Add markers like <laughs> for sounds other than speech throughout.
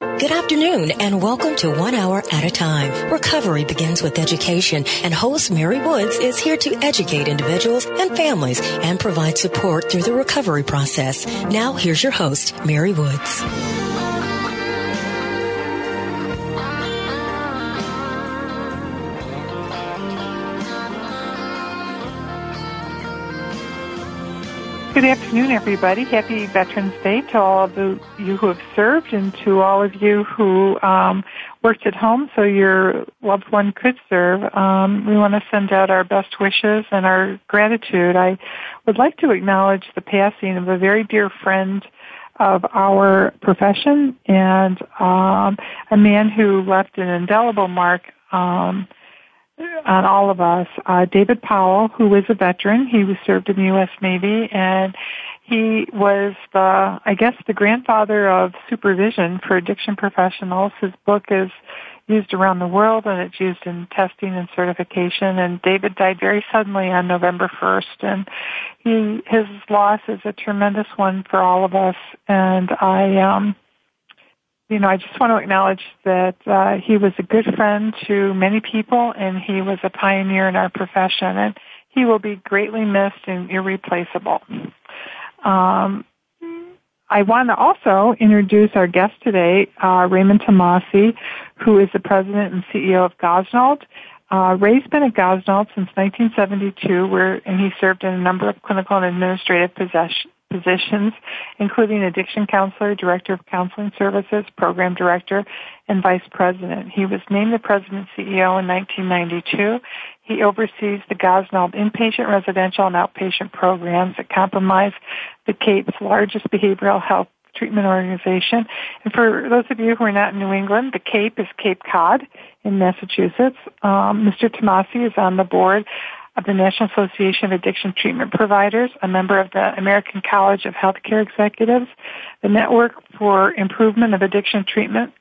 Good afternoon and welcome to One Hour at a Time. Recovery begins with education and host Mary Woods is here to educate individuals and families and provide support through the recovery process. Now here's your host, Mary Woods. Good afternoon, everybody. Happy Veterans Day to all of you who have served and to all of you who um, worked at home so your loved one could serve. Um, we want to send out our best wishes and our gratitude. I would like to acknowledge the passing of a very dear friend of our profession and um, a man who left an indelible mark um, on all of us. Uh, David Powell, who was a veteran, he was served in the U.S. Navy, and he was the, I guess, the grandfather of supervision for addiction professionals. His book is used around the world, and it's used in testing and certification. And David died very suddenly on November 1st, and he his loss is a tremendous one for all of us. And I um, you know, I just want to acknowledge that uh, he was a good friend to many people, and he was a pioneer in our profession, and he will be greatly missed and irreplaceable. Um, I want to also introduce our guest today, uh, Raymond Tamasi, who is the president and CEO of Gosnold. Uh, Ray's been at Gosnold since 1972, where and he served in a number of clinical and administrative possession, positions, including addiction counselor, director of counseling services, program director, and vice president. He was named the president CEO in 1992. He oversees the Gosnold inpatient, residential, and outpatient programs that comprise the Cape's largest behavioral health treatment organization. And for those of you who are not in New England, the Cape is Cape Cod in Massachusetts. Um, Mr. Tamasi is on the board of the National Association of Addiction Treatment Providers, a member of the American College of Healthcare Executives, the Network for Improvement of Addiction Treatment,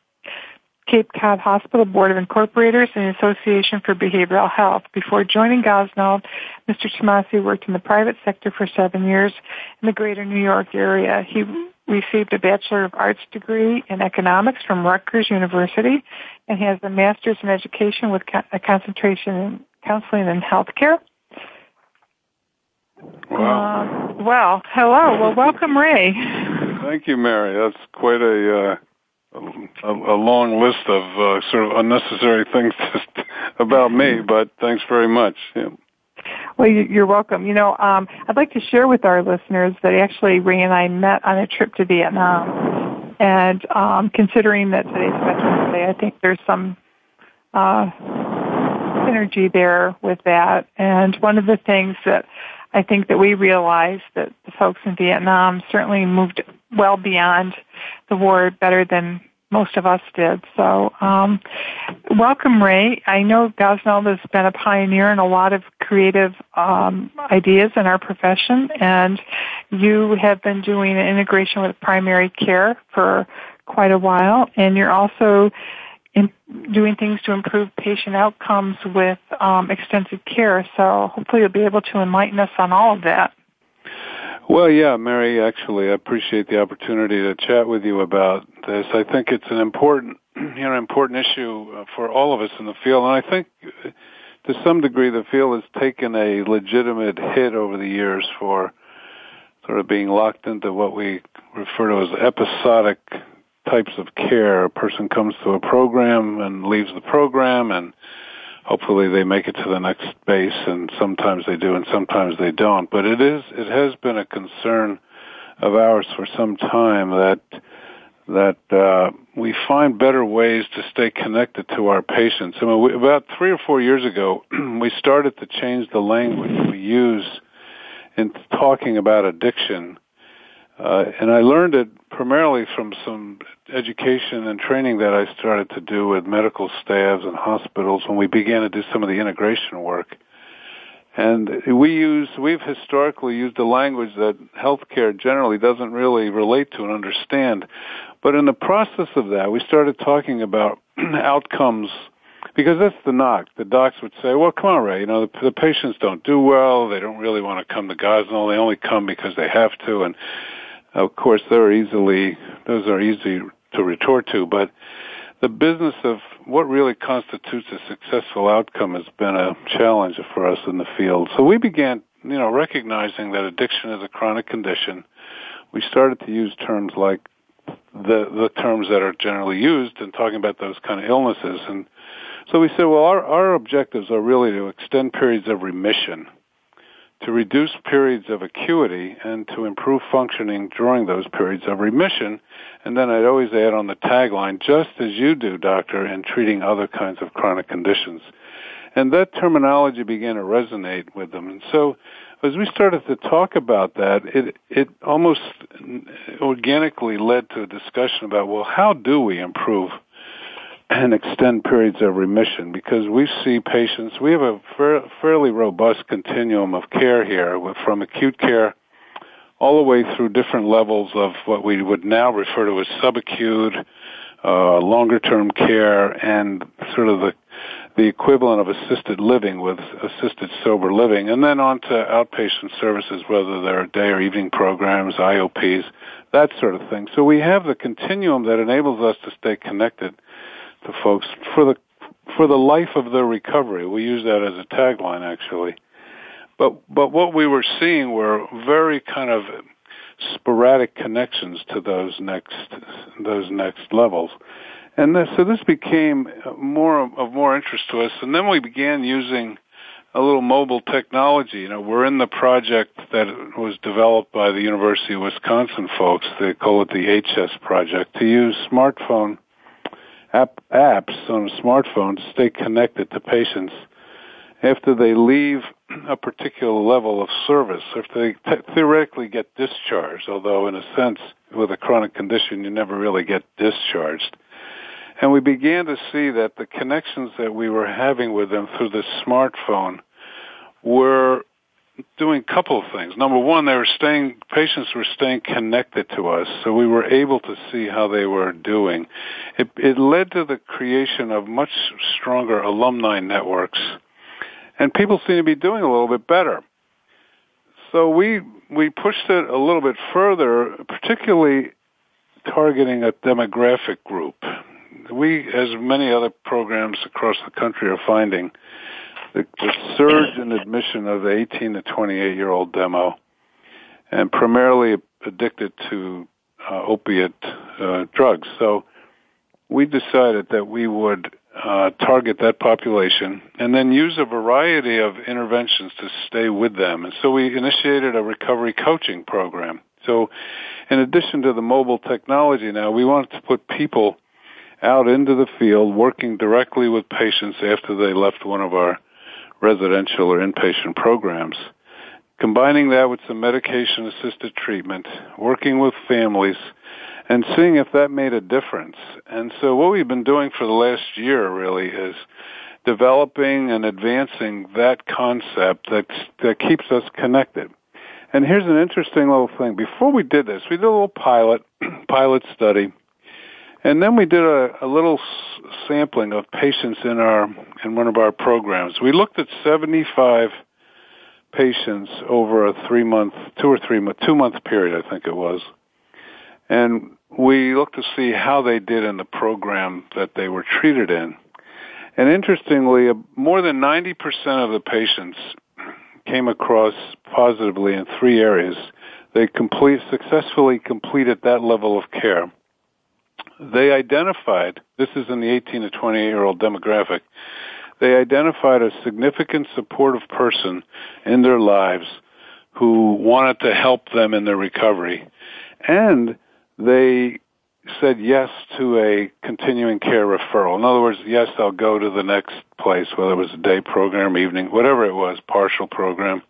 Cape Cod Hospital Board of Incorporators, and the Association for Behavioral Health. Before joining Gosnold, Mr. Tamasi worked in the private sector for seven years in the greater New York area. He received a Bachelor of Arts degree in economics from Rutgers University and has a Master's in Education with a concentration in counseling and healthcare. Wow. Uh, well, hello. Well, welcome, Ray. Thank you, Mary. That's quite a uh, a, a, long list of uh, sort of unnecessary things <laughs> about me, but thanks very much. Yeah. Well, you're welcome. You know, um, I'd like to share with our listeners that actually Ray and I met on a trip to Vietnam, and um, considering that today's Veterans Day, I think there's some uh, synergy there with that. And one of the things that I think that we realized that the folks in Vietnam certainly moved well beyond the war better than most of us did. So, um, welcome, Ray. I know Gosnold has been a pioneer in a lot of creative um, ideas in our profession, and you have been doing integration with primary care for quite a while, and you're also in doing things to improve patient outcomes with um, extensive care. So hopefully you'll be able to enlighten us on all of that. Well, yeah, Mary, actually, I appreciate the opportunity to chat with you about this. I think it's an important, <clears throat> you know, important issue uh, for all of us in the field, and I think uh, to some degree the field has taken a legitimate hit over the years for sort of being locked into what we refer to as episodic types of care. A person comes to a program and leaves the program and hopefully they make it to the next base and sometimes they do and sometimes they don't. But it is, it has been a concern of ours for some time that that uh, we find better ways to stay connected to our patients. I mean, we, about three or four years ago, <clears throat> we started to change the language we use in talking about addiction Uh, and I learned it primarily from some education and training that I started to do with medical staffs and hospitals when we began to do some of the integration work. And we use, we've historically used a language that healthcare generally doesn't really relate to and understand. But in the process of that, we started talking about <clears throat> outcomes because that's the knock. The docs would say, well, come on, Ray, you know, the, the patients don't do well. They don't really want to come to Gosnold. They only come because they have to. And of course, they're easily, those are easy to retort to, but the business of what really constitutes a successful outcome has been a challenge for us in the field. So we began, you know, recognizing that addiction is a chronic condition. We started to use terms like the the terms that are generally used and talking about those kind of illnesses. And so we said, well, our, our objectives are really to extend periods of remission to reduce periods of acuity and to improve functioning during those periods of remission. And then I'd always add on the tagline, just as you do, doctor, in treating other kinds of chronic conditions. And that terminology began to resonate with them. And so as we started to talk about that, it, it almost organically led to a discussion about, well, how do we improve and extend periods of remission because we see patients, we have a fairly robust continuum of care here from acute care all the way through different levels of what we would now refer to as subacute, uh, longer term care, and sort of the the equivalent of assisted living with assisted sober living, and then on to outpatient services, whether they're day or evening programs, IOPs, that sort of thing. So we have the continuum that enables us to stay connected to folks for the for the life of their recovery. We use that as a tagline actually. But but what we were seeing were very kind of sporadic connections to those next those next levels. And this, so this became more of more interest to us. And then we began using a little mobile technology. You know, we're in the project that was developed by the University of Wisconsin folks. They call it the HS project to use smartphone app, apps on a smartphone to stay connected to patients after they leave a particular level of service, if they theoretically get discharged, although in a sense with a chronic condition you never really get discharged. And we began to see that the connections that we were having with them through the smartphone were doing a couple of things. Number one, they were staying, patients were staying connected to us, so we were able to see how they were doing. It, it led to the creation of much stronger alumni networks, and people seem to be doing a little bit better. So we, we pushed it a little bit further, particularly targeting a demographic group. We, as many other programs across the country are finding, the, the surge in admission of the 18 to 28 year old demo, and primarily addicted to uh, opiate uh, drugs. So we decided that we would uh, target that population and then use a variety of interventions to stay with them. And so we initiated a recovery coaching program. So in addition to the mobile technology now, we wanted to put people out into the field working directly with patients after they left one of our residential or inpatient programs. Combining that with some medication assisted treatment, working with families, and seeing if that made a difference. And so what we've been doing for the last year really is developing and advancing that concept that, that keeps us connected. And here's an interesting little thing. Before we did this, we did a little pilot, <clears throat> pilot study and then we did a, a little sampling of patients in our in one of our programs. We looked at 75 patients over a three month, two or three month, two month period, I think it was, and we looked to see how they did in the program that they were treated in. And interestingly, more than 90% of the patients came across positively in three areas. They complete, successfully completed that level of care they identified, this is in the 18 to 28 year old demographic, they identified a significant supportive person in their lives who wanted to help them in their recovery. And they said yes to a continuing care referral. In other words, yes, I'll go to the next place, whether it was a day program, evening, whatever it was, partial program.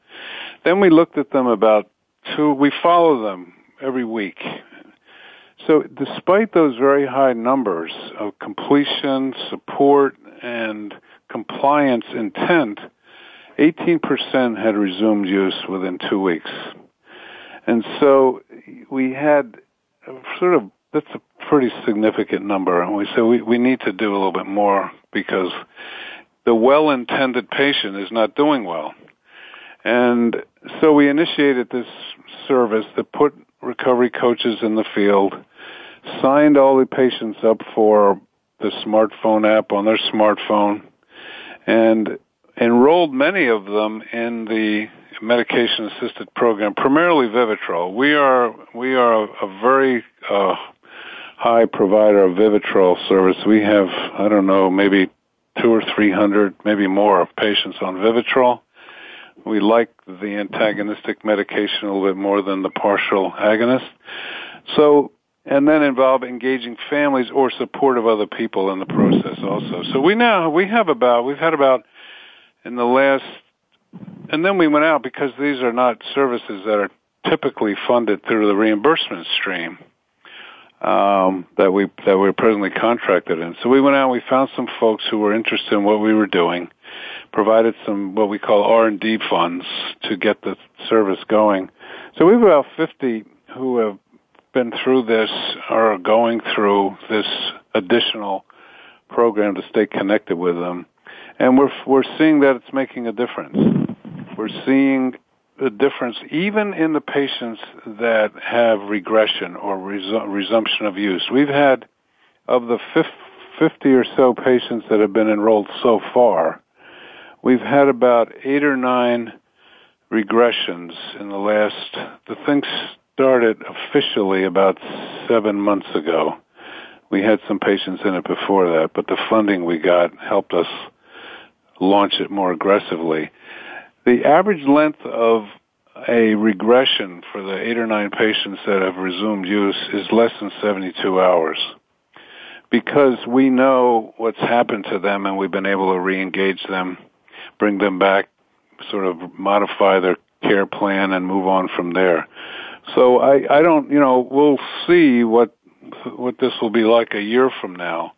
Then we looked at them about two, we follow them every week. So despite those very high numbers of completion, support, and compliance intent, 18% had resumed use within two weeks. And so we had sort of, that's a pretty significant number. And we said we, we need to do a little bit more because the well-intended patient is not doing well. And so we initiated this service that put recovery coaches in the field, signed all the patients up for the smartphone app on their smartphone, and enrolled many of them in the medication assisted program, primarily Vivitrol. We are we are a, a very uh, high provider of Vivitrol service. We have I don't know maybe two or three hundred, maybe more, of patients on Vivitrol. We like the antagonistic medication a little bit more than the partial agonist. So and then involve engaging families or support of other people in the process also. So we now we have about we've had about in the last and then we went out because these are not services that are typically funded through the reimbursement stream um, that we that we're presently contracted in. So we went out, we found some folks who were interested in what we were doing, provided some what we call R and D funds to get the service going. So we have about 50 who have been through this or are going through this additional program to stay connected with them, and we're we're seeing that it's making a difference. We're seeing a difference even in the patients that have regression or resu- resumption of use. We've had of the 50 or so patients that have been enrolled so far, we've had about eight or nine regressions in the last, the thing started officially about seven months ago. We had some patients in it before that, but the funding we got helped us launch it more aggressively. The average length of a regression for the eight or nine patients that have resumed use is less than 72 hours because we know what's happened to them and we've been able to re-engage them, bring them back, sort of modify their care plan and move on from there. So I, I don't, you know, we'll see what what this will be like a year from now,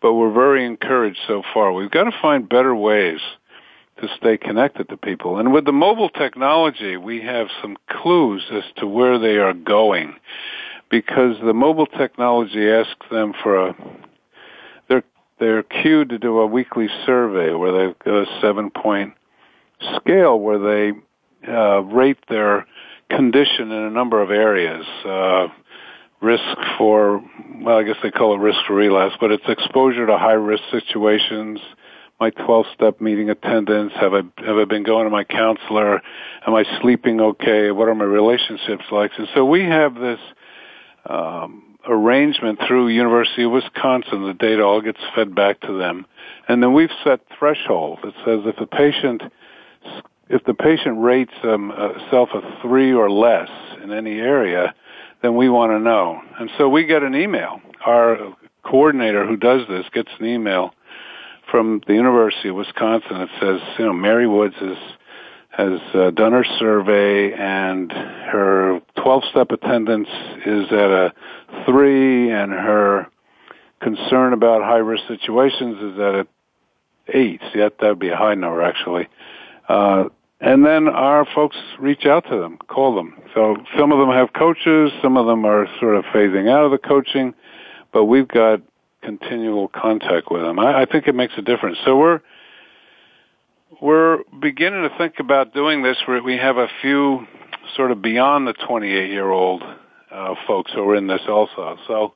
but we're very encouraged so far. We've got to find better ways to stay connected to people. And with the mobile technology, we have some clues as to where they are going because the mobile technology asks them for a they're they're cued to do a weekly survey where they've got a seven point scale where they uh, rate their condition in a number of areas. Uh, risk for well, I guess they call it risk for relapse, but it's exposure to high risk situations, my 12 step meeting attendance? Have I have I been going to my counselor? Am I sleeping okay? What are my relationships like? And so we have this um, arrangement through University of Wisconsin. The data all gets fed back to them, and then we've set thresholds. It says if a patient if the patient rates um, self a three or less in any area, then we want to know. And so we get an email. Our coordinator who does this gets an email from the University of Wisconsin that says, you know, Mary Woods is, has uh, done her survey and her 12-step attendance is at a three, and her concern about high-risk situations is at a eight. See, that would be a high number actually. Uh, and then our folks reach out to them, call them. So some of them have coaches, some of them are sort of phasing out of the coaching, but we've got continual contact with them. I, I think it makes a difference. So we're we're beginning to think about doing this. Where we have a few sort of beyond the 28 year old uh, folks who are in this also. So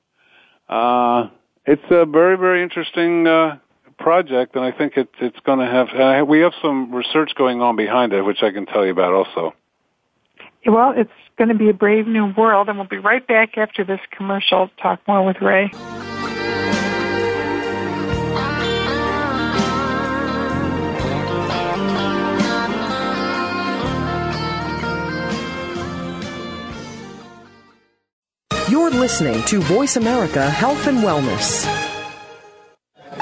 uh, it's a very very interesting uh, project, and I think it, it's going to have. Uh, we have some research going on behind it, which I can tell you about also. Well, it's going to be a brave new world, and we'll be right back after this commercial. Talk more with Ray. You're listening to Voice America Health and Wellness.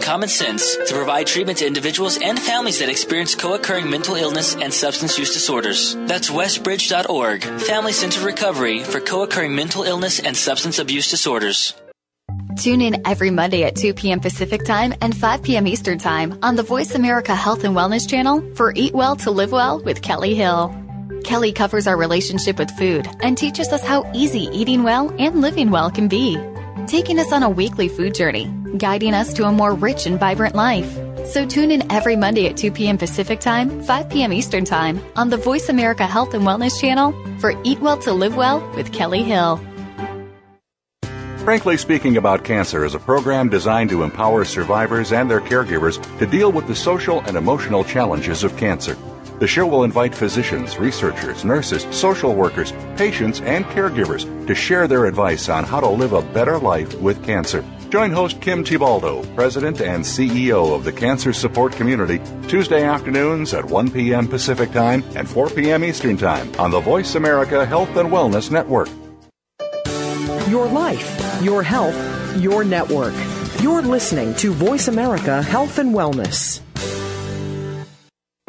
old-fashioned common sense to provide treatment to individuals and families that experience co-occurring mental illness and substance use disorders. That's westbridge.org, Family Centered Recovery for co-occurring mental illness and substance abuse disorders. Tune in every Monday at 2 p.m. Pacific Time and 5 p.m. Eastern Time on the Voice America Health and Wellness channel for Eat Well to Live Well with Kelly Hill. Kelly covers our relationship with food and teaches us how easy eating well and living well can be, taking us on a weekly food journey guiding us to a more rich and vibrant life. So tune in every Monday at 2 p.m. Pacific Time, 5 p.m. Eastern Time on the Voice America Health and Wellness channel for Eat Well to Live Well with Kelly Hill. Frankly Speaking About Cancer is a program designed to empower survivors and their caregivers to deal with the social and emotional challenges of cancer. The show will invite physicians, researchers, nurses, social workers, patients, and caregivers to share their advice on how to live a better life with cancer. Join host Kim Thiboldeaux, President and CEO of the Cancer Support Community, Tuesday afternoons at 1 p.m. Pacific Time and 4 p.m. Eastern Time on the Voice America Health and Wellness Network. Your life, your health, your network. You're listening to Voice America Health and Wellness.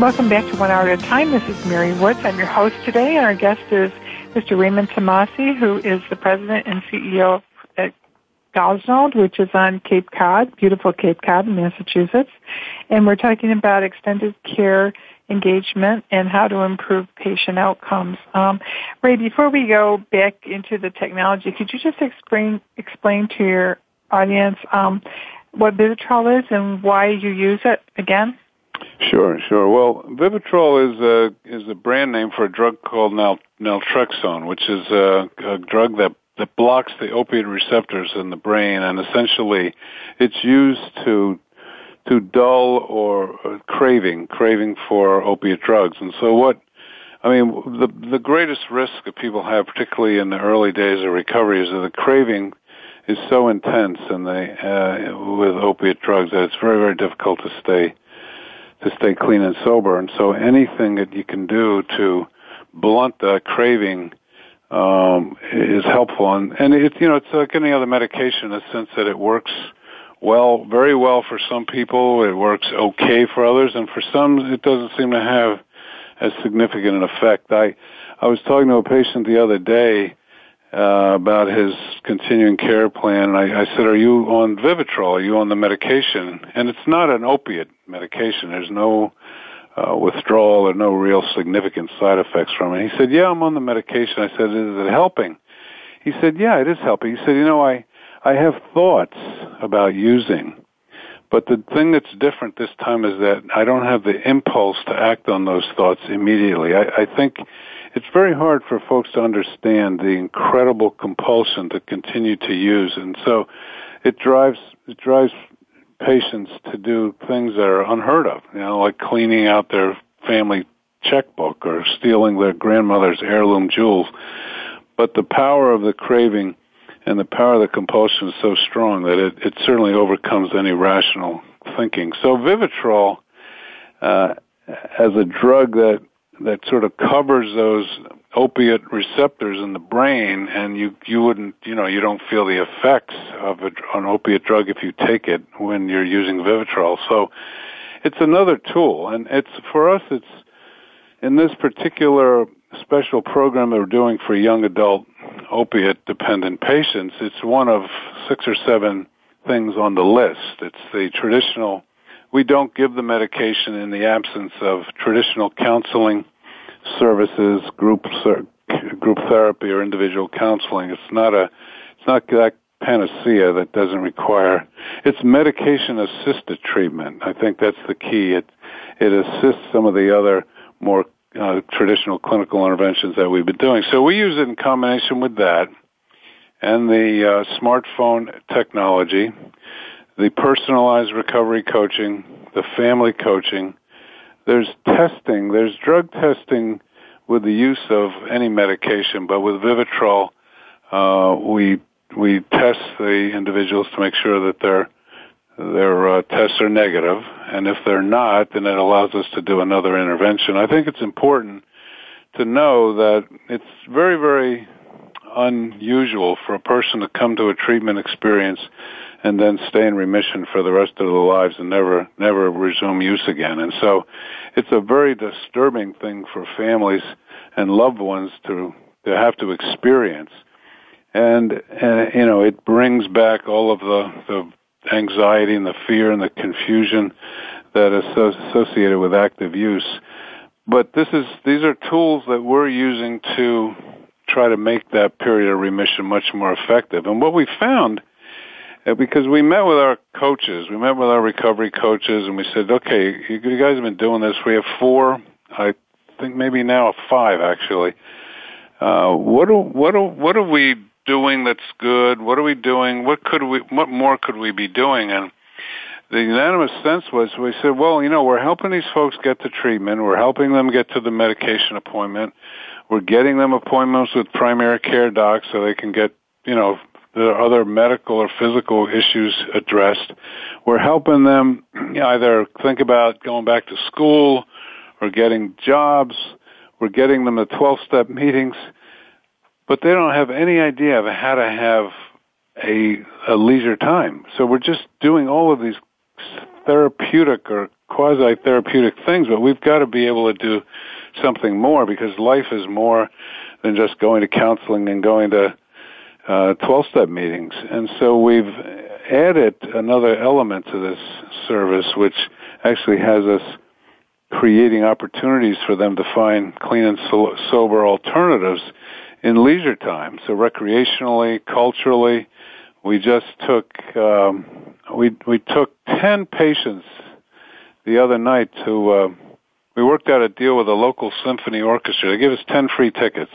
Welcome back to One Hour at a Time. This is Mary Woods. I'm your host today, and our guest is Mr. Raymond Tamasi, who is the president and CEO at Gosnold, which is on Cape Cod, beautiful Cape Cod, Massachusetts. And we're talking about extended care engagement and how to improve patient outcomes. Um, Ray, before we go back into the technology, could you just explain explain to your audience um, what Vivitrol is and why you use it again? Sure, sure. Well, Vivitrol is a is a brand name for a drug called Nal, naltrexone, which is a, a drug that that blocks the opioid receptors in the brain, and essentially, it's used to to dull or craving craving for opiate drugs. And so, what I mean, the the greatest risk that people have, particularly in the early days of recovery, is that the craving is so intense and they uh, with opiate drugs that it's very very difficult to stay to stay clean and sober. And so anything that you can do to blunt that craving um, is helpful. And, and it's, you know, it's like any other medication in the sense that it works well, very well for some people. It works okay for others. And for some, it doesn't seem to have as significant an effect. I, I was talking to a patient the other day uh, about his continuing care plan. And I, I said, "Are you on Vivitrol? Are you on the medication?" And it's not an opiate medication. There's no uh, withdrawal or no real significant side effects from it. He said, "Yeah, I'm on the medication." I said, "Is it helping?" He said, "Yeah, it is helping." He said, "You know, I I have thoughts about using." But the thing that's different this time is that I don't have the impulse to act on those thoughts immediately. I, I think it's very hard for folks to understand the incredible compulsion to continue to use, and so it drives it drives patients to do things that are unheard of. You know, like cleaning out their family checkbook or stealing their grandmother's heirloom jewels. But the power of the craving and the power of the compulsion is so strong that it, it certainly overcomes any rational thinking. So Vivitrol, uh, as a drug that that sort of covers those opiate receptors in the brain and you you wouldn't you know you don't feel the effects of a, an opiate drug if you take it when you're using Vivitrol so it's another tool and it's for us it's in this particular special program that we're doing for young adult opiate dependent patients, it's one of six or seven things on the list. It's the traditional, we don't give the medication in the absence of traditional counseling services, group, group therapy or individual counseling. It's not a, it's not that panacea that doesn't require, it's medication assisted treatment. I think that's the key. It, it assists some of the other more uh, traditional clinical interventions that we've been doing. So we use it in combination with that and the uh, smartphone technology, the personalized recovery coaching, the family coaching. There's testing, there's drug testing with the use of any medication, but with Vivitrol, uh, we we test the individuals to make sure that their their uh, tests are negative. negative, and if they're not, then it allows us to do another intervention. I think it's important to know that it's very, very unusual for a person to come to a treatment experience and then stay in remission for the rest of their lives and never never resume use again. And so it's a very disturbing thing for families and loved ones to to have to experience. And, and you know, it brings back all of the, the anxiety and the fear and the confusion that is associated with active use. But this is these are tools that we're using to try to make that period of remission much more effective. And what we found, because we met with our coaches, we met with our recovery coaches, and we said, okay, you guys have been doing this. We have four, I think maybe now five actually. Uh, what do, what what are we doing that's good? What are we doing? What could we, what more could we be doing? And the unanimous sense was we said, well, you know, we're helping these folks get the treatment. We're helping them get to the medication appointment. We're getting them appointments with primary care docs so they can get, you know, the other medical or physical issues addressed. We're helping them either think about going back to school or getting jobs. We're getting them the 12 step meetings, but they don't have any idea of how to have a, a leisure time. So we're just doing all of these therapeutic or quasi therapeutic things, but we've got to be able to do something more because life is more than just going to counseling and going to 12 step meetings. And so we've added another element to this service, which actually has us creating opportunities for them to find clean and so- sober alternatives in leisure time. So recreationally, culturally, we just took um, we we took ten patients the other night to uh, we worked out a deal with a local symphony orchestra. They gave us 10 free tickets.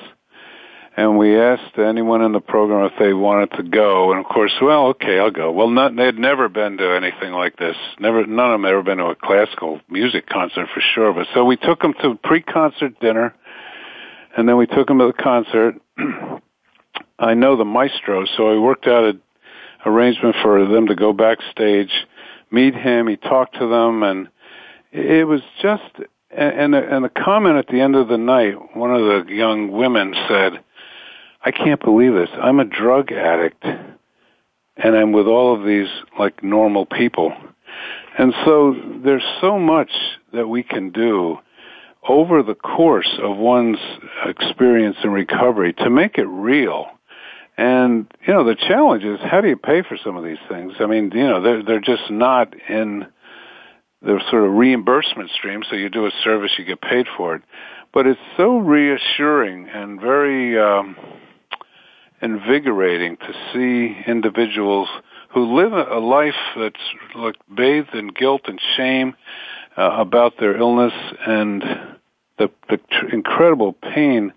And we asked anyone in the program if they wanted to go. And of course, well, okay, I'll go. Well, not, they'd never been to anything like this. Never, none of them ever been to a classical music concert for sure. But so we took them to pre-concert dinner. And then we took them to the concert. <clears throat> I know the maestro, so I worked out an arrangement for them to go backstage, meet him. He talked to them and it was just and, and, and the comment at the end of the night, one of the young women said, I can't believe this. I'm a drug addict and I'm with all of these like normal people. And so there's so much that we can do over the course of one's experience in recovery to make it real. And, you know, the challenge is how do you pay for some of these things? I mean, you know, they're, they're just not in the sort of reimbursement stream. So you do a service, you get paid for it. But it's so reassuring and very um, invigorating to see individuals who live a life that's like bathed in guilt and shame uh, about their illness and the, the tr- incredible pain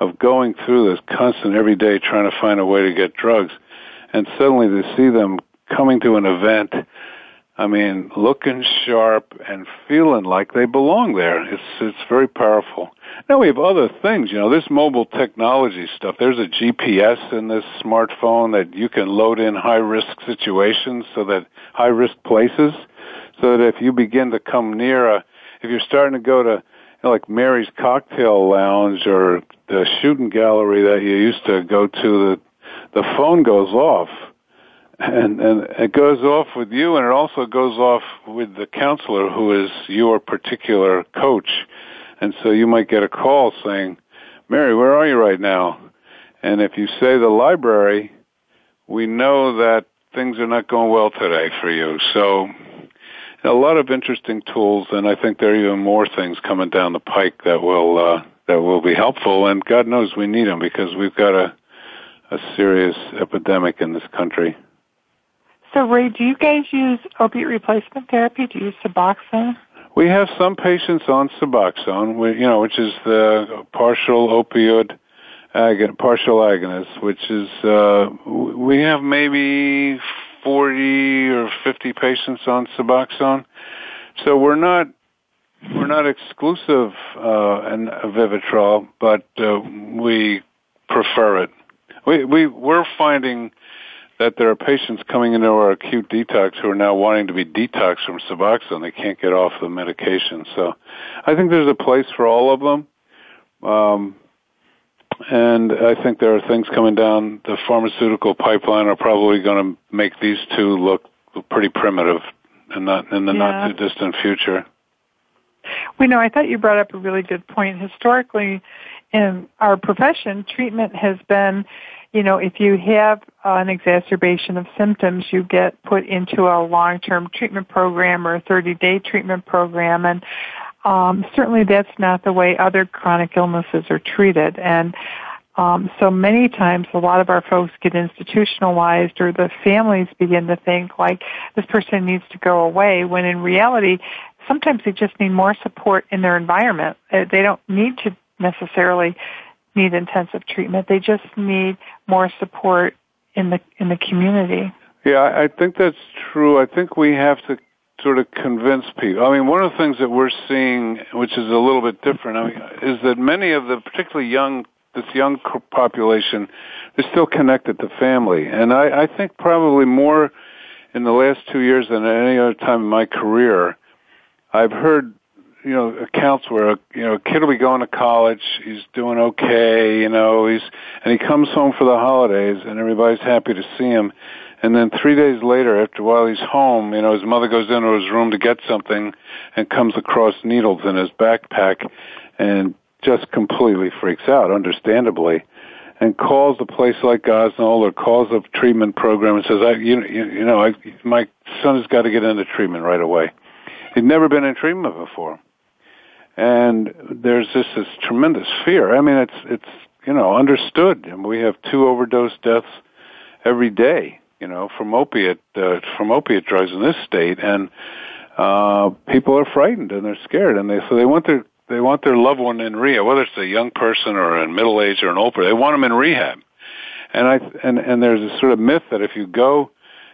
of going through this constant every day trying to find a way to get drugs. And suddenly to see them coming to an event I mean, looking sharp and feeling like they belong there. It's it's very powerful. Now we have other things, you know, this mobile technology stuff. There's a GPS in this smartphone that you can load in high risk situations so that high risk places so that if you begin to come near a if you're starting to go to you know, like Mary's cocktail lounge or the shooting gallery that you used to go to the the phone goes off and and it goes off with you, and it also goes off with the counselor who is your particular coach, and so you might get a call saying, "Mary, where are you right now?" And if you say the library, we know that things are not going well today for you. So a lot of interesting tools, and I think there are even more things coming down the pike that will uh, that will be helpful. And God knows we need them because we've got a a serious epidemic in this country. So, Ray, do you guys use opiate replacement therapy? Do you use Suboxone? We have some patients on Suboxone, you know, which is the partial opioid agon- partial agonist, which is uh, we have maybe 40 or 50 patients on Suboxone. So we're not we're not exclusive uh, in Vivitrol, but uh, we prefer it. We we we're finding that there are patients coming into our acute detox who are now wanting to be detoxed from Suboxone. They can't get off the medication. So I think there's a place for all of them. Um, and I think there are things coming down the pharmaceutical pipeline are probably going to make these two look pretty primitive and not in the yeah. not too distant future. We know I thought you brought up a really good point. Historically, in our profession, treatment has been, you know, if you have an exacerbation of symptoms, you get put into a long-term treatment program or a 30-day treatment program, and um, certainly that's not the way other chronic illnesses are treated. And um, so many times a lot of our folks get institutionalized or the families begin to think like this person needs to go away when in reality sometimes they just need more support in their environment. Uh, they don't need to necessarily need intensive treatment. They just need more support in the in the community. Yeah, I think that's true. I think we have to sort of convince people. I mean, one of the things that we're seeing, which is a little bit different, I mean, is that many of the particularly young this young population is still connected to family, and I, I think probably more in the last two years than at any other time in my career. I've heard you know accounts where you know a kid will be going to college, he's doing okay, you know, he's and he comes home for the holidays, and everybody's happy to see him and then three days later, after while he's home, you know, his mother goes into his room to get something and comes across needles in his backpack and just completely freaks out, understandably, and calls a place like Gosnold or calls a treatment program and says, "I, you, you, you know, I, my son has got to get into treatment right away." He'd never been in treatment before, and there's just this tremendous fear. I mean, it's it's you know understood. And we have two overdose deaths every day you know, from opiate uh, from opiate drugs in this state, and uh, people are frightened and they're scared, and they so they want their they want their loved one in rehab, whether it's a young person or a middle age or an old person. They want them in rehab, and I and and there's a sort of myth that if you go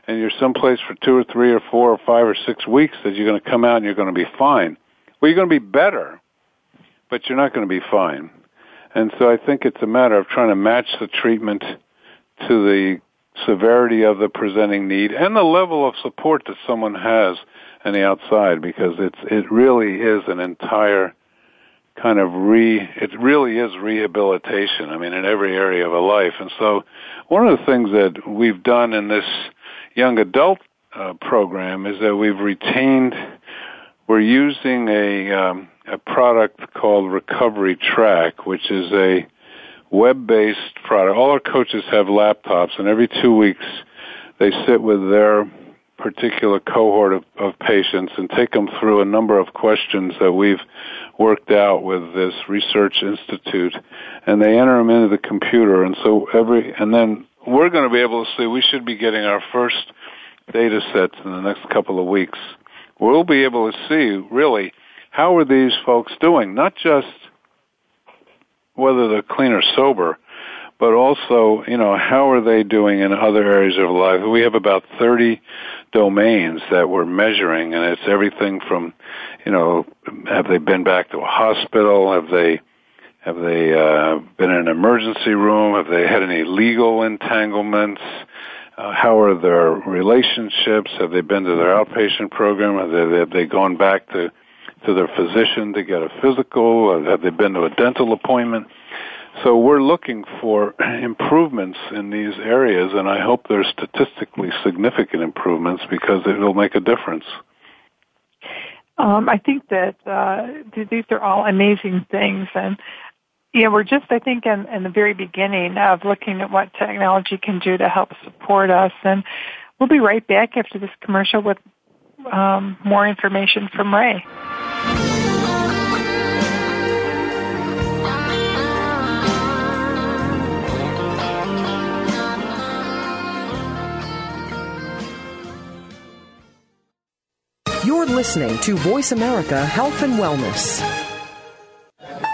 and you're someplace for two or three or four or five or six weeks, that you're going to come out and you're going to be fine. Well, you're going to be better, but you're not going to be fine. And so I think it's a matter of trying to match the treatment to the severity of the presenting need and the level of support that someone has on the outside because it's it really is an entire kind of re it really is rehabilitation i mean in every area of a life and so one of the things that we've done in this young adult uh, program is that we've retained we're using a um, a product called recovery track which is a web-based product. All our coaches have laptops, and every two weeks they sit with their particular cohort of, of patients and take them through a number of questions that we've worked out with this research institute, and they enter them into the computer. And so every and then we're going to be able to see. We should be getting our first data sets in the next couple of weeks. We'll be able to see really how are these folks doing, not just whether they're clean or sober, but also, you know, how are they doing in other areas of life? We have about 30 domains that we're measuring, and it's everything from, you know, have they been back to a hospital? Have they have they uh, been in an emergency room? Have they had any legal entanglements? Uh, how are their relationships? Have they been to their outpatient program? Have they, have they gone back to to their physician to get a physical? Have they been to a dental appointment? So we're looking for <clears throat> improvements in these areas, and I hope they're statistically significant improvements because it'll make a difference. Um, I think that uh, these are all amazing things, and yeah, we're just, I think, in, in the very beginning of looking at what technology can do to help support us. And we'll be right back after this commercial with um, more information from Ray. You're listening to Voice America Health and Wellness.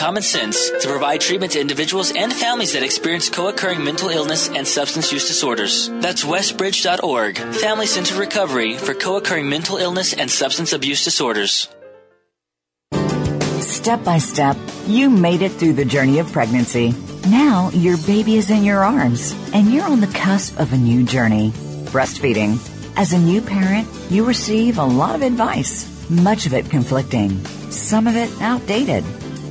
common sense to provide treatment to individuals and families that experience co-occurring mental illness and substance use disorders. That's westbridge.org, Family Centered Recovery for co-occurring mental illness and substance abuse disorders. Step by step, you made it through the journey of pregnancy. Now your baby is in your arms and you're on the cusp of a new journey. Breastfeeding. As a new parent, you receive a lot of advice, much of it conflicting, some of it outdated.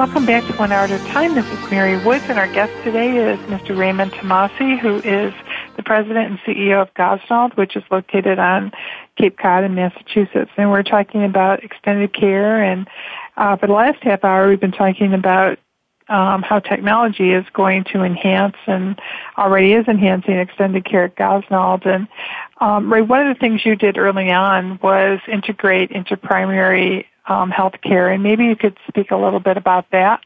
Welcome back to One Hour at a Time. This is Mary Woods, and our guest today is Mr. Raymond Tamasi, who is the president and CEO of Gosnold, which is located on Cape Cod in Massachusetts. And we're talking about extended care, and uh, for the last half hour, we've been talking about um, how technology is going to enhance and already is enhancing extended care at Gosnold. And um, Ray, one of the things you did early on was integrate into primary um, health care, and maybe you could speak a little bit about that.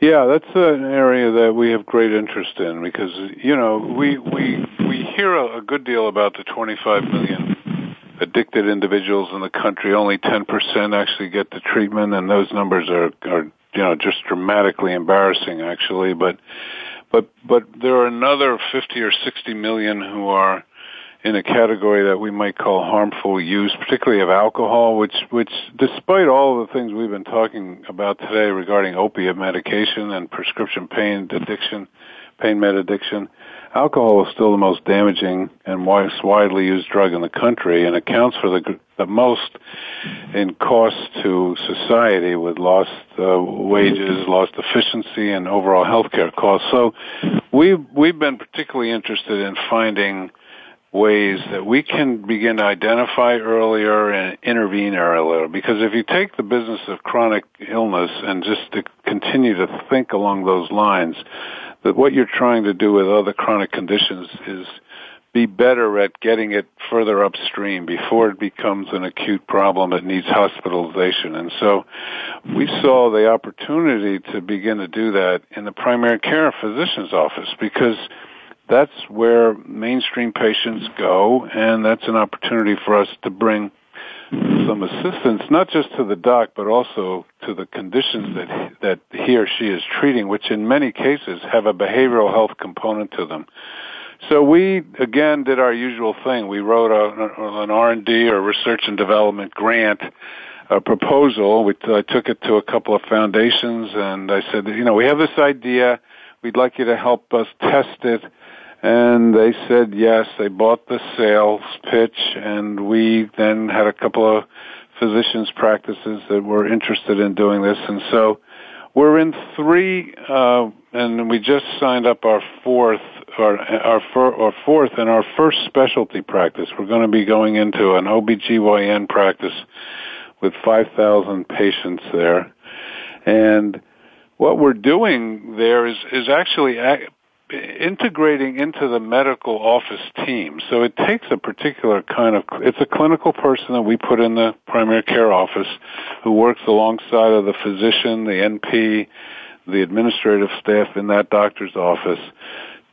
Yeah, that's an area that we have great interest in because you know we we we hear a, a good deal about the 25 million addicted individuals in the country. Only 10% actually get the treatment, and those numbers are are you know just dramatically embarrassing actually. But but but there are another 50 or 60 million who are in a category that we might call harmful use, particularly of alcohol, which, which, despite all the things we've been talking about today regarding opiate medication and prescription pain addiction, pain med addiction, alcohol is still the most damaging and most widely used drug in the country and accounts for the, the most in cost to society with lost uh, wages, lost efficiency, and overall healthcare costs. So we've, we've been particularly interested in finding ways that we can begin to identify earlier and intervene earlier. Because if you take the business of chronic illness and just to continue to think along those lines, that what you're trying to do with other chronic conditions is be better at getting it further upstream before it becomes an acute problem that needs hospitalization. And so we saw the opportunity to begin to do that in the primary care physician's office because that's where mainstream patients go, and that's an opportunity for us to bring some assistance, not just to the doc, but also to the conditions that that he or she is treating, which in many cases have a behavioral health component to them. So we again did our usual thing. We wrote a, an R and D or research and development grant a proposal. We, I took it to a couple of foundations, and I said, you know, we have this idea. We'd like you to help us test it and they said yes. They bought the sales pitch, and we then had a couple of physicians' practices that were interested in doing this, and so we're in three, uh, and we just signed up our fourth, our our, our fourth and our first specialty practice. We're going to be going into an OBGYN practice with 5,000 patients there, and what we're doing there is is actually integrating into the medical office team. So it takes a particular kind of, it's a clinical person that we put in the primary care office who works alongside of the physician, the NP, the administrative staff in that doctor's office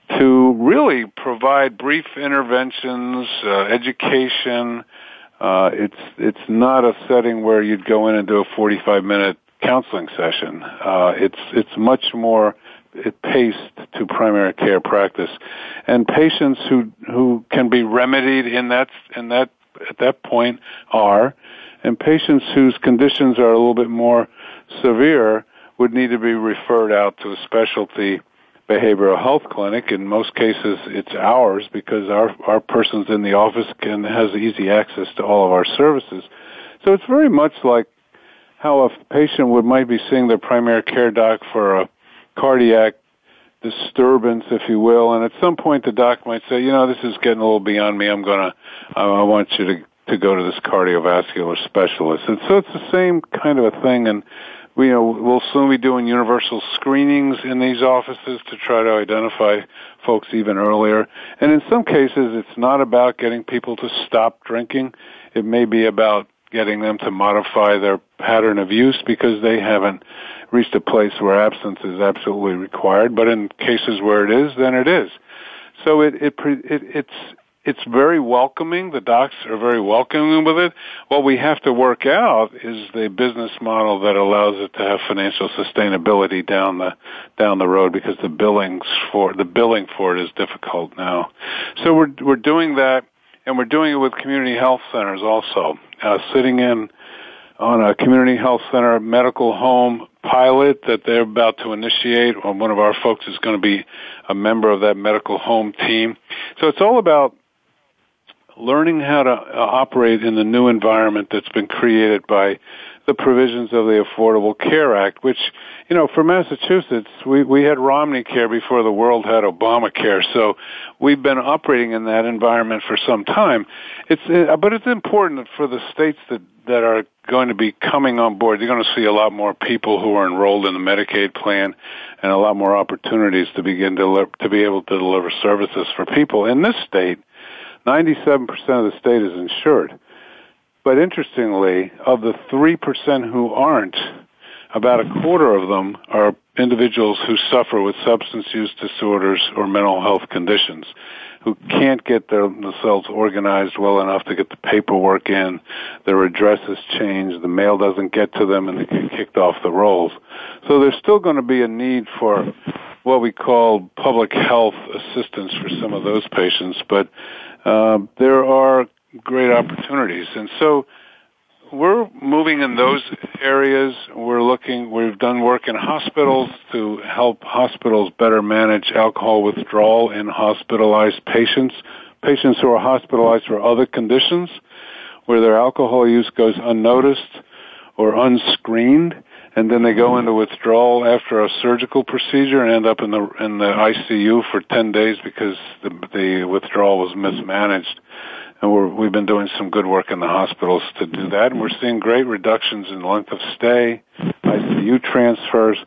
to really provide brief interventions, uh, education. Uh, it's, it's not a setting where you'd go in and do a 45 minute counseling session. Uh, it's, it's much more it paced to primary care practice, and patients who who can be remedied in that in that at that point are, and patients whose conditions are a little bit more severe would need to be referred out to a specialty behavioral health clinic. In most cases, it's ours because our our person's in the office can has easy access to all of our services. So it's very much like how a patient would might be seeing their primary care doc for a cardiac disturbance, if you will. And at some point, the doc might say, you know, this is getting a little beyond me. I'm gonna, I want you to to go to this cardiovascular specialist. And so it's the same kind of a thing. And we, you know, we'll soon be doing universal screenings in these offices to try to identify folks even earlier. And in some cases, it's not about getting people to stop drinking. It may be about getting them to modify their pattern of use because they haven't reached a place where absence is absolutely required. But in cases where it is, then it is. So it, it, it it's it's very welcoming. The docs are very welcoming with it. What we have to work out is the business model that allows it to have financial sustainability down the down the road because the billings for the billing for it is difficult now. So we're we're doing that, and we're doing it with community health centers also. Uh, sitting in on a community health center medical home pilot that they're about to initiate. One of our folks is going to be a member of that medical home team. So it's all about learning how to uh, operate in the new environment that's been created by the provisions of the Affordable Care Act, which, you know, for Massachusetts, we, we had Romney Care before the world had Obamacare, so we've been operating in that environment for some time. It's, uh, but it's important for the states that, that are going to be coming on board. You're going to see a lot more people who are enrolled in the Medicaid plan and a lot more opportunities to begin to, to be able to deliver services for people. In this state, 97% of the state is insured. But interestingly, of the 3% who aren't, about a quarter of them are individuals who suffer with substance use disorders or mental health conditions who can't get their, themselves organized well enough to get the paperwork in, their addresses changed, the mail doesn't get to them, and they get kicked off the rolls. So there's still going to be a need for what we call public health assistance for some of those patients, but uh, there are great opportunities. And so we're moving in those areas. We're looking, we've done work in hospitals to help hospitals better manage alcohol withdrawal in hospitalized patients, patients who are hospitalized for other conditions where their alcohol use goes unnoticed or unscreened and then they go into withdrawal after a surgical procedure and end up in the in the ICU for 10 days because the the withdrawal was mismanaged and we're, we've been doing some good work in the hospitals to do that, and we're seeing great reductions in length of stay, ICU transfers.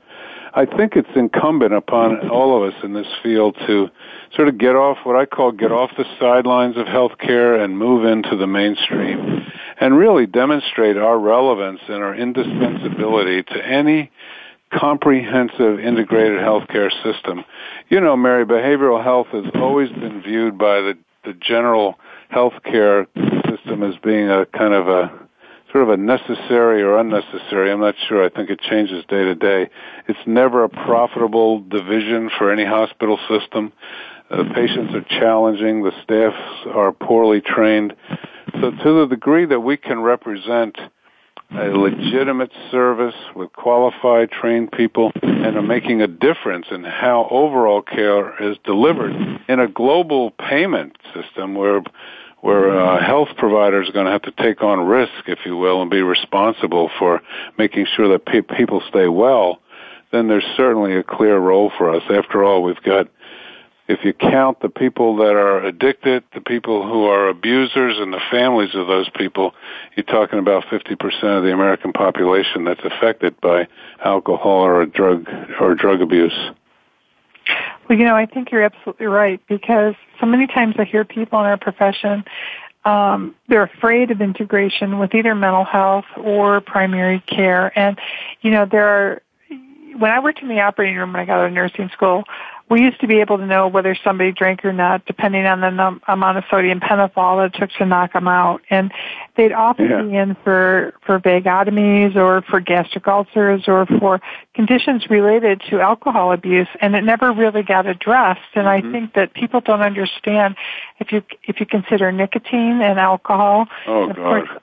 I think it's incumbent upon all of us in this field to sort of get off what I call get off the sidelines of healthcare and move into the mainstream and really demonstrate our relevance and our indispensability to any comprehensive integrated healthcare system. You know, Mary, behavioral health has always been viewed by the, the general healthcare system as being a kind of a sort of a necessary or unnecessary. I'm not sure. I think it changes day to day. It's never a profitable division for any hospital system. Uh, patients are challenging. The staffs are poorly trained. So to the degree that we can represent a legitimate service with qualified, trained people, and are making a difference in how overall care is delivered in a global payment system where where uh, health providers are going to have to take on risk, if you will, and be responsible for making sure that pe- people stay well, then there's certainly a clear role for us. After all, we've got, if you count the people that are addicted, the people who are abusers, and the families of those people, you're talking about 50% of the American population that's affected by alcohol or drug or drug abuse. Well, you know, I think you're absolutely right because so many times I hear people in our profession, um, they're afraid of integration with either mental health or primary care. And, you know, there are, when I worked in the operating room when I got out of nursing school, we used to be able to know whether somebody drank or not depending on the num- amount of sodium pentothal it took to knock them out. And they'd often yeah. be in for, for vagotomies or for gastric ulcers or for conditions related to alcohol abuse and it never really got addressed. And mm-hmm. I think that people don't understand if you, if you consider nicotine and alcohol, oh, and God. course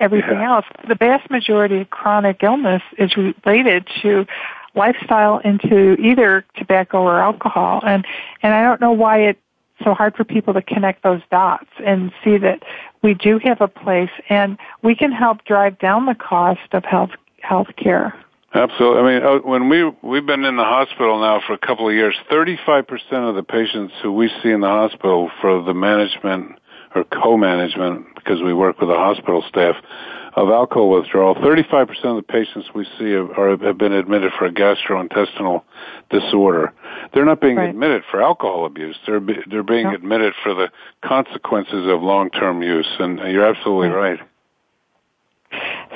everything yeah. else, the vast majority of chronic illness is related to lifestyle into either tobacco or alcohol. And, and I don't know why it's so hard for people to connect those dots and see that we do have a place and we can help drive down the cost of health, health care. Absolutely. I mean, uh, when we we've been in the hospital now for a couple of years, 35% of the patients who we see in the hospital for the management or co-management because we work with the hospital staff of alcohol withdrawal. 35% of the patients we see are, have been admitted for a gastrointestinal disorder. They're not being right. admitted for alcohol abuse. They're be, they're being no. admitted for the consequences of long-term use. And you're absolutely right.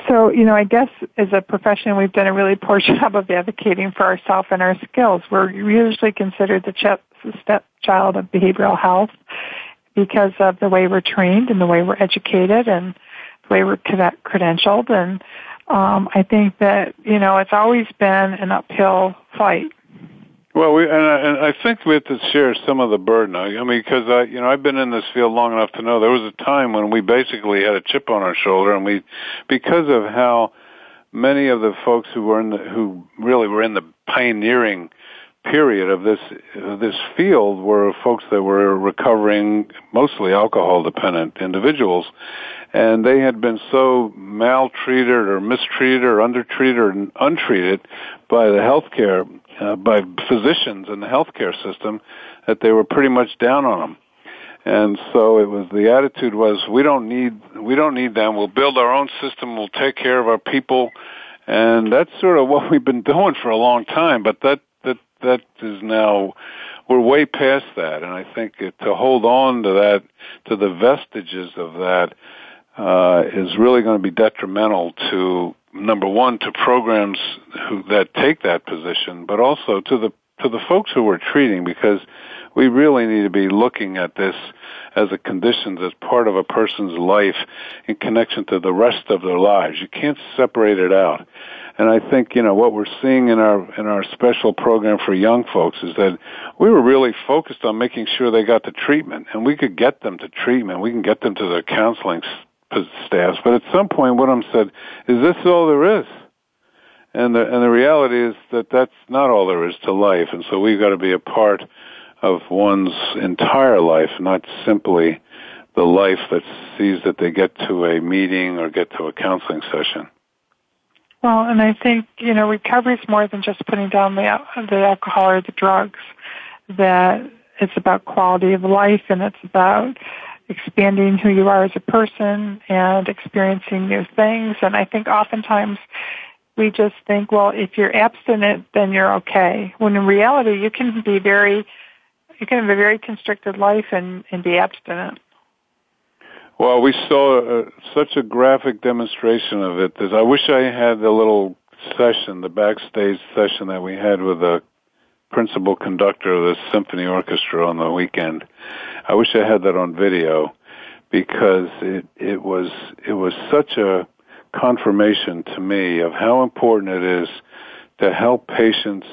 So, you know, I guess as a profession, we've done a really poor <laughs> job of advocating for ourselves and our skills. We're usually considered the stepchild of behavioral health because of the way we're trained and the way we're educated and the way we're credentialed. And um, I think that you know it's always been an uphill fight. Well, we and I, and I think we have to share some of the burden. I mean, because I, you know, I've been in this field long enough to know there was a time when we basically had a chip on our shoulder, and we, because of how many of the folks who were in the, who really were in the pioneering period of this of this field were folks that were recovering mostly alcohol dependent individuals and they had been so maltreated or mistreated or undertreated or untreated by the healthcare uh, by physicians in the healthcare system that they were pretty much down on them and so it was the attitude was we don't need we don't need them. We'll build our own system. We'll take care of our people. And that's sort of what <laughs> we've been doing for a long time but that that that is now we're way past that, and I think it, to hold on to that, to the vestiges of that, uh, is really going to be detrimental to number one to programs who that take that position, but also to the to the folks who we're treating because we really need to be looking at this as a condition as part of a person's life in connection to the rest of their lives. You can't separate it out. And I think, you know, what we're seeing in our, in our special program for young folks is that we were really focused on making sure they got the treatment and we could get them to treatment. We can get them to their counseling staffs. But at some point, I'm said, is this all there is? And the, and the reality is that that's not all there is to life. And so we've got to be a part of one's entire life, not simply the life that sees that they get to a meeting or get to a counseling session. Well, and I think you know recovery is more than just putting down the the alcohol or the drugs. That it's about quality of life, and it's about expanding who you are as a person and experiencing new things. And I think oftentimes we just think, well, if you're abstinent, then you're okay. When in reality, you can be very, you can have a very constricted life and, and be abstinent. Well, we saw uh, such a graphic demonstration of it. I wish I had the little session, the backstage session that we had with the principal conductor of the symphony orchestra on the weekend. I wish I had that on video because it it was it was such a confirmation to me of how important it is to help patients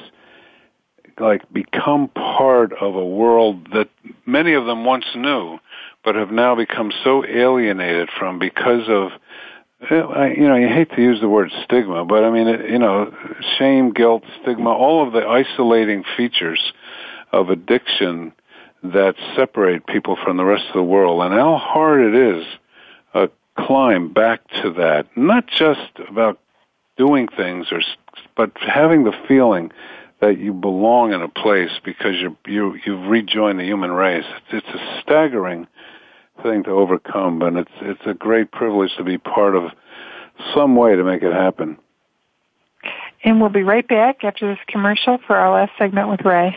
like become part of a world that many of them once knew, but have now become so alienated from because of you know, you hate to use the word stigma, but I mean, you know, shame, guilt, stigma, all of the isolating features of addiction that separate people from the rest of the world, and how hard it is a climb back to that. Not just about doing things, or but having the feeling that you belong in a place because you you you've rejoined the human race. It's, it's a staggering thing to overcome, and it's it's a great privilege to be part of some way to make it happen. And we'll be right back after this commercial for our last segment with Ray.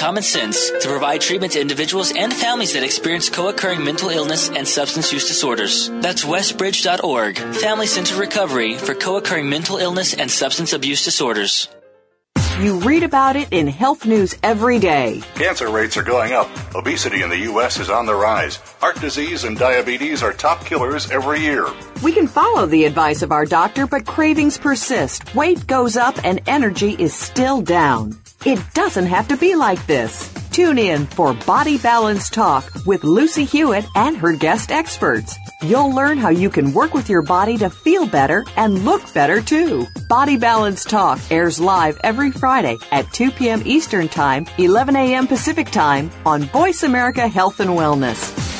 common sense to provide treatment to individuals and families that experience co-occurring mental illness and substance use disorders. That's westbridge.org, Family Centered Recovery for co-occurring mental illness and substance abuse disorders. You read about it in health news every day. Cancer rates are going up. Obesity in the U.S. is on the rise. Heart disease and diabetes are top killers every year. We can follow the advice of our doctor, but cravings persist. Weight goes up and energy is still down. It doesn't have to be like this. Tune in for Body Balance Talk with Lucy Hewitt and her guest experts. You'll learn how you can work with your body to feel better and look better too. Body Balance Talk airs live every Friday at 2 p.m. Eastern Time, 11 a.m. Pacific Time on Voice America Health and Wellness.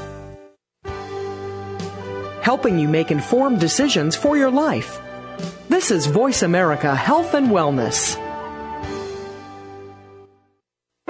helping you make informed decisions for your life. This is Voice America Health and Wellness.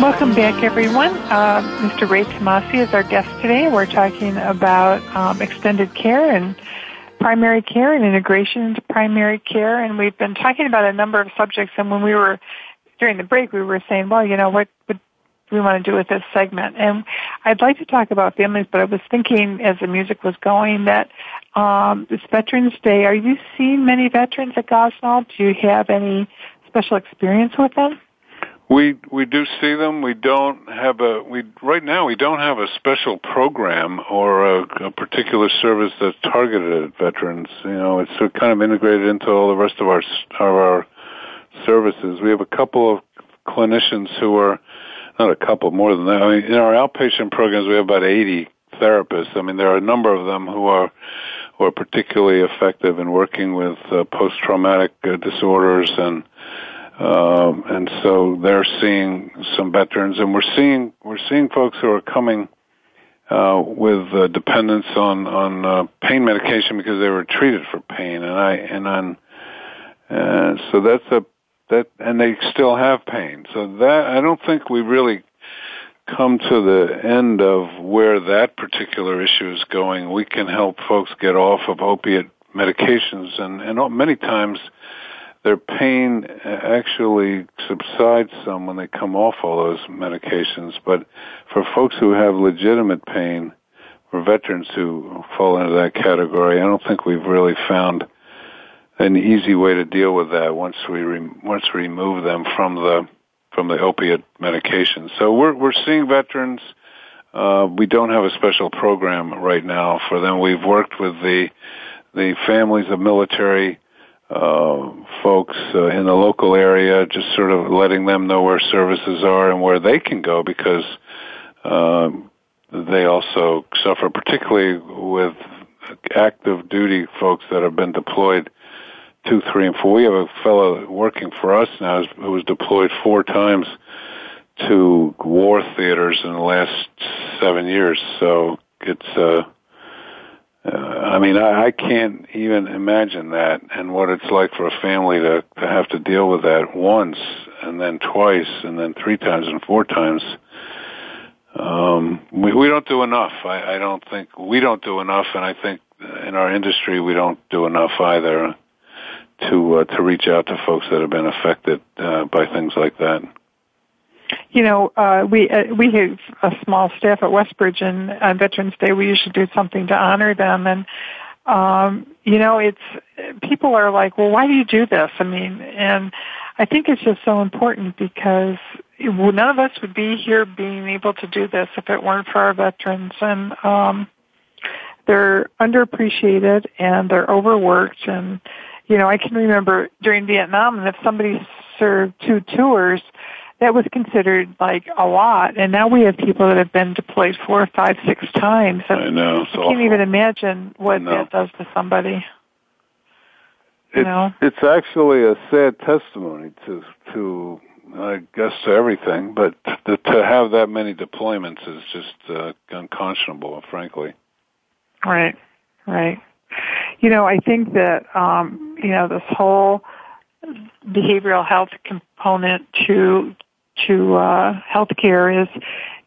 Welcome back, everyone. Uh, Mr. Ray Tamasi is our guest today. We're talking about um, extended care and primary care and integration into primary care. And we've been talking about a number of subjects. And when we were during the break, we were saying, well, you know, what would we want to do with this segment? And I'd like to talk about families, but I was thinking as the music was going that um, it's Veterans Day. Are you seeing many veterans at Gosnold? Do you have any special experience with them? We we do see them. We don't have a we right now. We don't have a special program or a, a particular service that's targeted at veterans. You know, it's kind of integrated into all the rest of our of our services. We have a couple of clinicians who are not a couple more than that. I mean, in our outpatient programs, we have about 80 therapists. I mean, there are a number of them who are who are particularly effective in working with uh, post-traumatic uh, disorders and um, and so they're seeing some veterans, and we're seeing we're seeing folks who are coming uh, with uh, dependence on on uh, pain medication because they were treated for pain, and I and on uh, so that's a that and they still have pain. So that I don't think we really come to the end of where that particular issue is going, we can help folks get off of opiate medications, and and many times their pain actually subsides some when they come off all those medications. But for folks who have legitimate pain, or veterans who fall into that category, I don't think we've really found an easy way to deal with that once we re- once we remove them from the from the opiate medications. So we're we're seeing veterans. Uh, we don't have a special program right now for them. We've worked with the the families of military uh, folks uh, in the local area, just sort of letting them know where services are and where they can go because um, they also suffer, particularly with active duty folks that have been deployed two, three, and four. We have a fellow working for us now who was deployed four times to war theaters in the last seven years. So it's uh, uh, I mean, I, I can't even imagine that and what it's like for a family to, to have to deal with that once and then twice and then three times and four times. Um, we, we don't do enough. I, I don't think we don't do enough, and I think in our industry we don't do enough either to uh, to reach out to folks that have been affected uh, by things like that you know, uh, we uh, we have a small staff at Westbridge, and on Veterans Day we usually do something to honor them. And um, you know, it's people are like, well, why do you do this? I mean, and I think it's just so important because none of us would be here being able to do this if it weren't for our veterans. And um, they're underappreciated and they're overworked. And you know, I can remember during Vietnam, and if somebody served two tours that was considered like a lot. And now we have people that have been deployed four, five, six times. I know. I can't even imagine what that does to somebody. You it's, know? it's actually a sad testimony to to I guess to everything, but to, to have that many deployments is just uh, unconscionable, frankly. Right, right. You know, I think that um, you know this whole behavioral health component to to uh, healthcare is,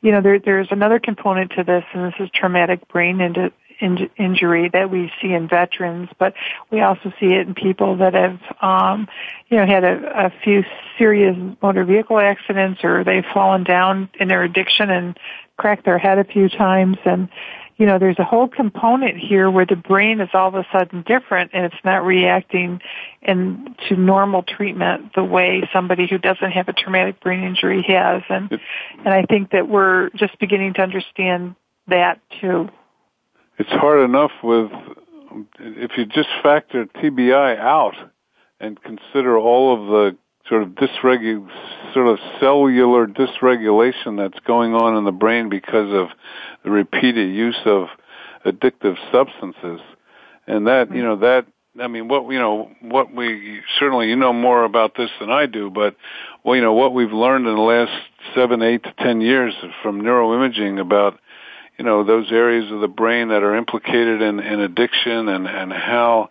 you know, there, there's another component to this, and this is traumatic brain in, in, injury that we see in veterans, but we also see it in people that have, um, you know, had a, a few serious motor vehicle accidents or they've fallen down in their addiction and cracked their head a few times, and you know, there's a whole component here where the brain is all of a sudden different and it's not reacting in to normal treatment the way somebody who doesn't have a traumatic brain injury has. And and I think that we're just beginning to understand that too. It's hard enough with if you just factor TBI out and consider all of the sort of dysregu- sort of cellular dysregulation that's going on in the brain because of the repeated use of addictive substances. And that, you know, that, I mean, what, you know, what we, certainly you know more about this than I do, but, well, you know, what we've learned in the last seven, eight to ten years from neuroimaging about, you know, those areas of the brain that are implicated in, in addiction and, and how,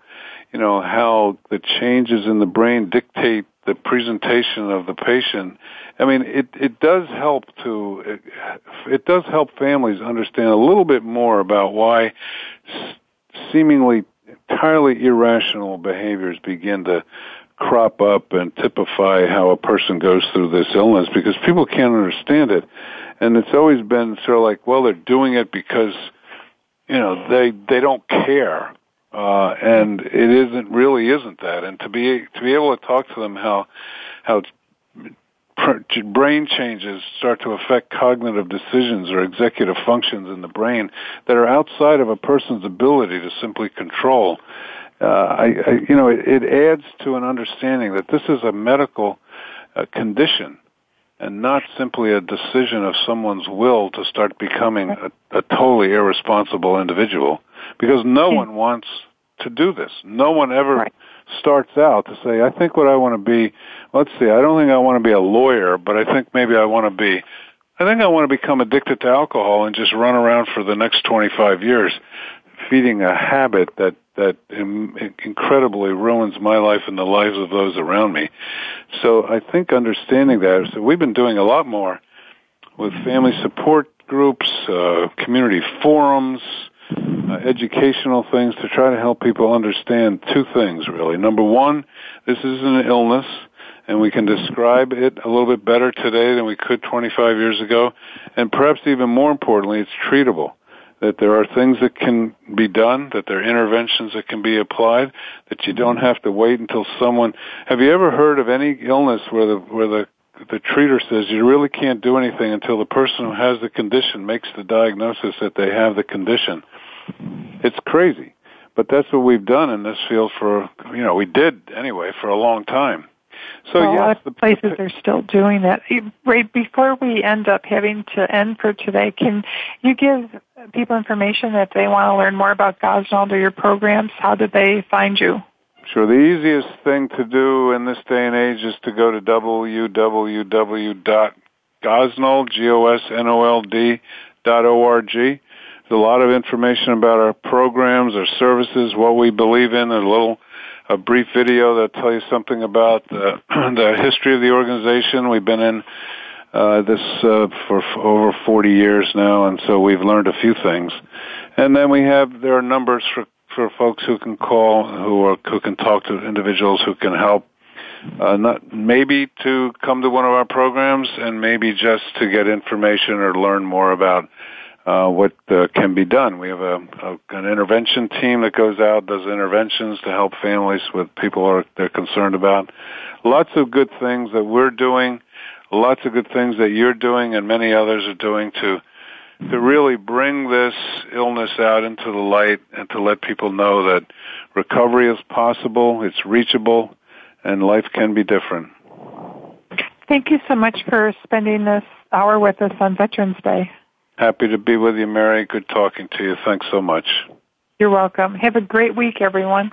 you know, how the changes in the brain dictate the presentation of the patient. I mean, it it does help to it, it does help families understand a little bit more about why seemingly entirely irrational behaviors begin to crop up and typify how a person goes through this illness because people can't understand it. And it's always been sort of like, well, they're doing it because, you know, they, they don't care uh, and it isn't really isn't that. And to be to be able to talk to them how how brain changes start to affect cognitive decisions or executive functions in the brain that are outside of a person's ability to simply control. Uh, I, I, you know, it, it adds to an understanding that this is a medical uh, condition and not simply a decision of someone's will to start becoming a, a totally irresponsible individual because no hmm. one wants to do this. No one ever right. starts out to say, I think what I want to be, let's see, I don't think I want to be a lawyer, but I think maybe I want to be, I think I want to become addicted to alcohol and just run around for the next 25 years feeding a habit that that incredibly ruins my life and the lives of those around me. So I think understanding that, so we've been doing a lot more with family support groups, uh, community forums, uh, educational things to try to help people understand two things really. Number one, this is an illness and we can describe it a little bit better today than we could 25 years ago. And perhaps even more importantly, it's treatable. That there are things that can be done, that there are interventions that can be applied, that you don't have to wait until someone. Have you ever heard of any illness where the where the the treater says you really can't do anything until the person who has the condition makes the diagnosis that they have the condition? It's crazy, but that's what we've done in this field for you know we did anyway for a long time. So well, yes, a lot of places are still doing that. Right before we end up having to end for today, can you give people information if they want to learn more about Gosnold or your programs? How do they find you? Sure. The easiest thing to do in this day and age is to go to www.gosnold, G-O-S-N-O-L-D dot O-R-G. There's a lot of information about our programs, our services, what we believe in, a little a brief video that'll tell you something about the, <clears throat> the history of the organization. We've been in uh, this uh, for f- over 40 years now, and so we've learned a few things. And then we have there are numbers for for folks who can call, who are who can talk to individuals who can help. Uh, not maybe to come to one of our programs, and maybe just to get information or learn more about uh, what uh, can be done. We have a, a, an intervention team that goes out, does interventions to help families with people are they're concerned about. Lots of good things that we're doing, lots of good things that you're doing, and many others are doing to to really bring this illness out into the light and to let people know that recovery is possible, it's reachable, and life can be different. Thank you so much for spending this hour with us on Veterans Day. Happy to be with you, Mary. Good talking to you. Thanks so much. You're welcome. Have a great week, everyone.